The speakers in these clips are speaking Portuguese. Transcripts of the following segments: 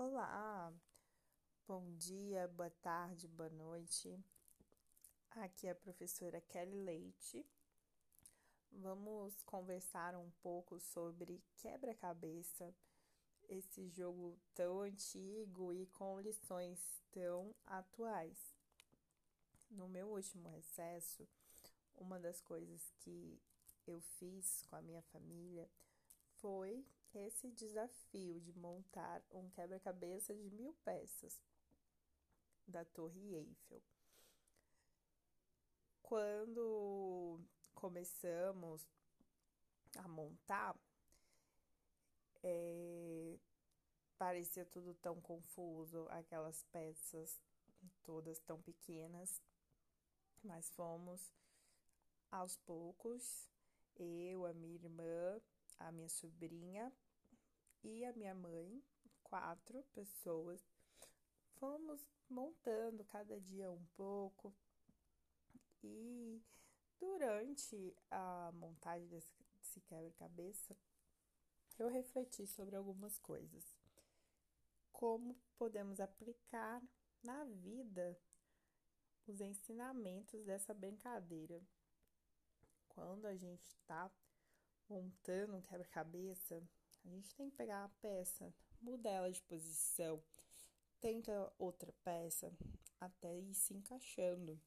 Olá, bom dia, boa tarde, boa noite. Aqui é a professora Kelly Leite. Vamos conversar um pouco sobre quebra-cabeça, esse jogo tão antigo e com lições tão atuais. No meu último recesso, uma das coisas que eu fiz com a minha família foi esse desafio de montar um quebra-cabeça de mil peças da Torre Eiffel. Quando começamos a montar, é, parecia tudo tão confuso, aquelas peças todas tão pequenas, mas fomos aos poucos, eu, a minha irmã, a minha sobrinha e a minha mãe, quatro pessoas, fomos montando cada dia um pouco e durante a montagem desse quebra-cabeça eu refleti sobre algumas coisas. Como podemos aplicar na vida os ensinamentos dessa brincadeira. Quando a gente está montando um quebra-cabeça, a gente tem que pegar a peça, mudar ela de posição, tenta outra peça até ir se encaixando.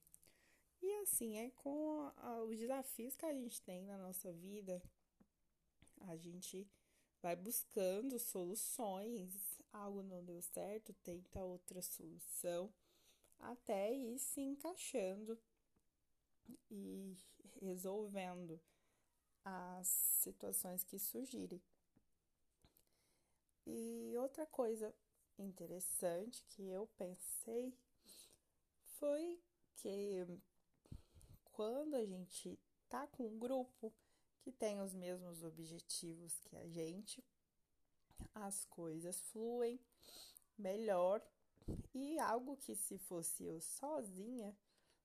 E assim é com os desafios que a gente tem na nossa vida, a gente vai buscando soluções, algo não deu certo, tenta outra solução, até ir se encaixando e resolvendo as situações que surgirem. E outra coisa interessante que eu pensei foi que quando a gente tá com um grupo que tem os mesmos objetivos que a gente, as coisas fluem melhor e algo que se fosse eu sozinha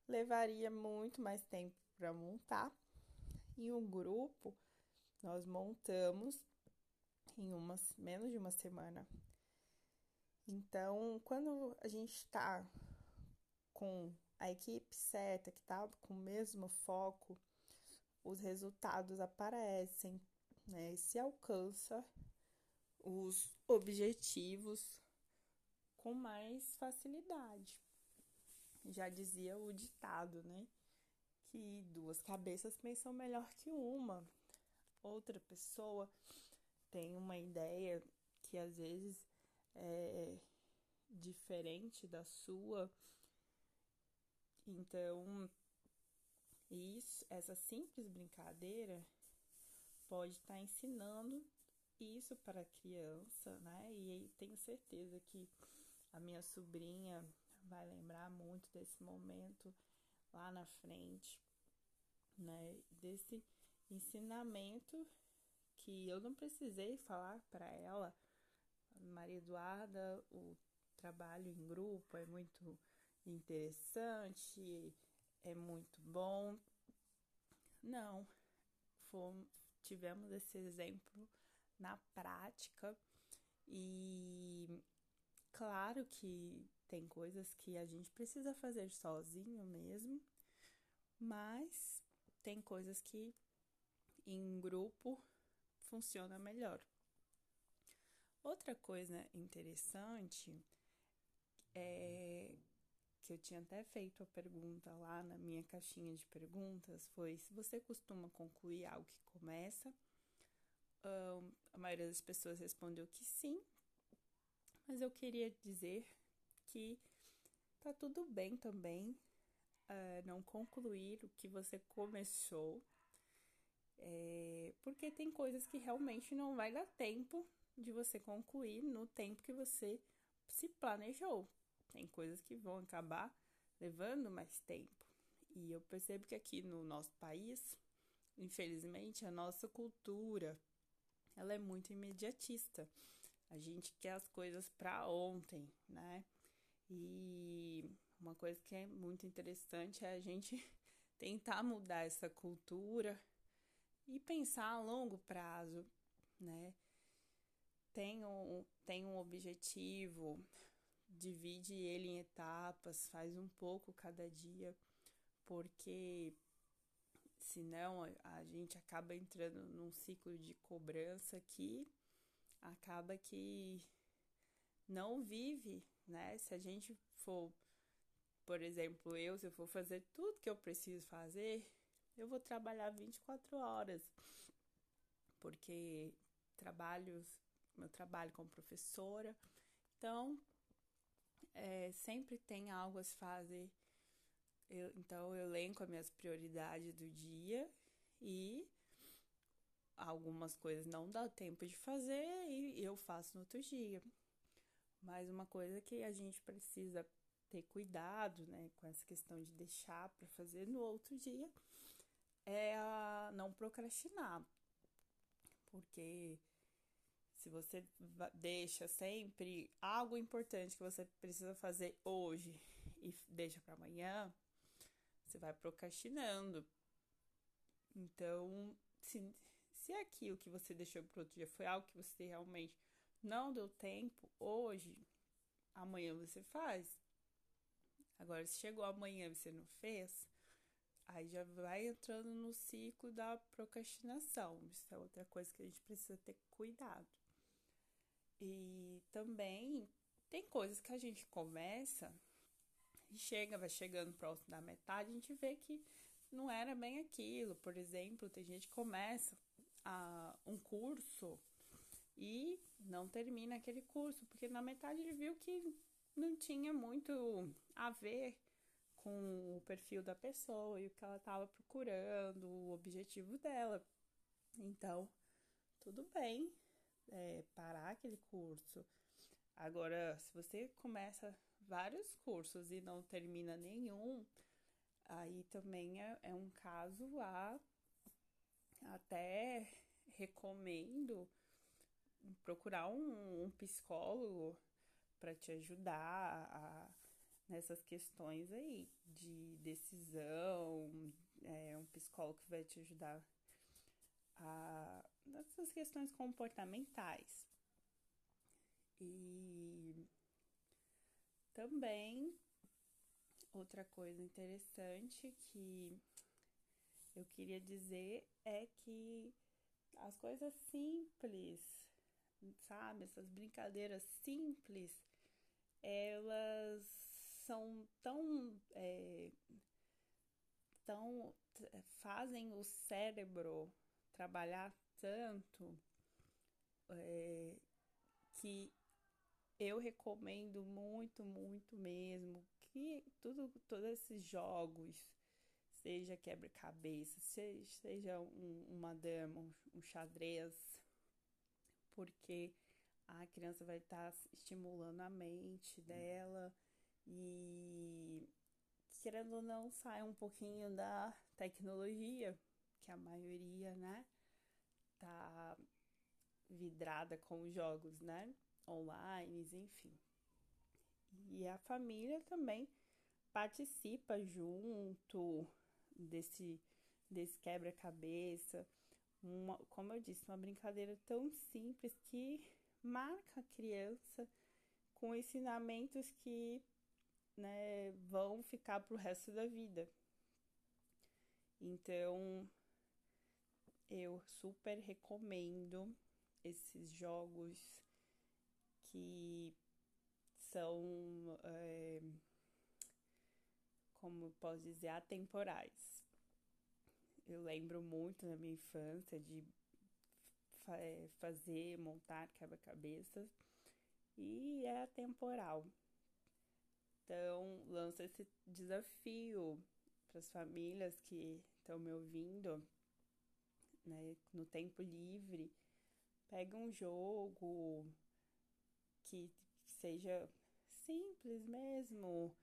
levaria muito mais tempo para montar em um grupo, nós montamos em uma, menos de uma semana. Então, quando a gente está com a equipe certa, que está com o mesmo foco, os resultados aparecem, né? E se alcança os objetivos com mais facilidade. Já dizia o ditado, né? Que duas cabeças pensam melhor que uma. Outra pessoa tem uma ideia que às vezes é diferente da sua. Então, isso, essa simples brincadeira pode estar tá ensinando isso para a criança, né? E tenho certeza que a minha sobrinha vai lembrar muito desse momento lá na frente, né? Desse ensinamento que eu não precisei falar para ela, Maria Eduarda, o trabalho em grupo é muito interessante, é muito bom. Não, fomos, tivemos esse exemplo na prática e claro que tem coisas que a gente precisa fazer sozinho mesmo, mas tem coisas que em grupo funciona melhor. Outra coisa interessante é que eu tinha até feito a pergunta lá na minha caixinha de perguntas foi se você costuma concluir algo que começa. Um, a maioria das pessoas respondeu que sim, mas eu queria dizer que tá tudo bem também uh, não concluir o que você começou, é, porque tem coisas que realmente não vai dar tempo de você concluir no tempo que você se planejou. Tem coisas que vão acabar levando mais tempo. E eu percebo que aqui no nosso país, infelizmente, a nossa cultura ela é muito imediatista. A gente quer as coisas para ontem, né? E uma coisa que é muito interessante é a gente tentar mudar essa cultura e pensar a longo prazo, né? tem um, tem um objetivo, divide ele em etapas, faz um pouco cada dia, porque senão a gente acaba entrando num ciclo de cobrança que acaba que não vive, né? Se a gente for, por exemplo, eu, se eu for fazer tudo que eu preciso fazer, eu vou trabalhar 24 horas, porque trabalho, meu trabalho como professora, então é, sempre tem algo a se fazer. Eu, então eu elenco as minhas prioridades do dia e algumas coisas não dá tempo de fazer e eu faço no outro dia. Mas uma coisa que a gente precisa ter cuidado, né, com essa questão de deixar para fazer no outro dia é a não procrastinar. Porque se você deixa sempre algo importante que você precisa fazer hoje e deixa para amanhã, você vai procrastinando. Então, se, se aquilo que você deixou para outro dia foi algo que você realmente não deu tempo hoje, amanhã você faz. Agora, se chegou amanhã e você não fez, aí já vai entrando no ciclo da procrastinação. Isso é outra coisa que a gente precisa ter cuidado. E também tem coisas que a gente começa e chega, vai chegando próximo da metade, a gente vê que não era bem aquilo. Por exemplo, tem gente que começa a, um curso e não termina aquele curso, porque na metade ele viu que não tinha muito a ver com o perfil da pessoa e o que ela estava procurando, o objetivo dela. Então, tudo bem é, parar aquele curso. Agora, se você começa vários cursos e não termina nenhum, aí também é, é um caso a até recomendo procurar um, um psicólogo para te ajudar a, nessas questões aí de decisão, é, um psicólogo que vai te ajudar a, nessas questões comportamentais. E também outra coisa interessante que eu queria dizer é que as coisas simples, sabe, essas brincadeiras simples, elas são tão é, tão fazem o cérebro trabalhar tanto é, que eu recomendo muito, muito mesmo que tudo, todos esses jogos, seja quebra-cabeça, seja, seja um, uma dama, um, um, xadrez, porque a criança vai estar tá estimulando a mente dela e querendo ou não sai um pouquinho da tecnologia, que a maioria, né, tá vidrada com jogos, né? Online, enfim. E a família também participa junto desse, desse quebra-cabeça. Uma, como eu disse, uma brincadeira tão simples que marca a criança com ensinamentos que né, vão ficar pro resto da vida. Então, eu super recomendo esses jogos que são, é, como posso dizer, atemporais. Eu lembro muito na minha infância de é, fazer, montar quebra-cabeças e é atemporal. Então, lanço esse desafio para as famílias que estão me ouvindo né, no tempo livre, pega um jogo que seja simples mesmo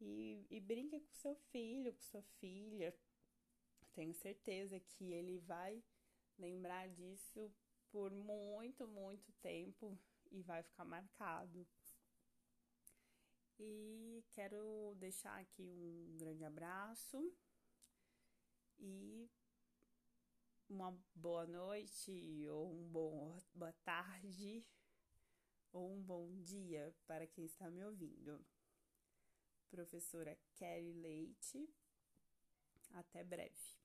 e, e brinca com seu filho, com sua filha. Tenho certeza que ele vai lembrar disso por muito, muito tempo e vai ficar marcado. E quero deixar aqui um grande abraço e uma boa noite ou uma boa tarde ou um bom dia para quem está me ouvindo. Professora Kelly Leite, até breve.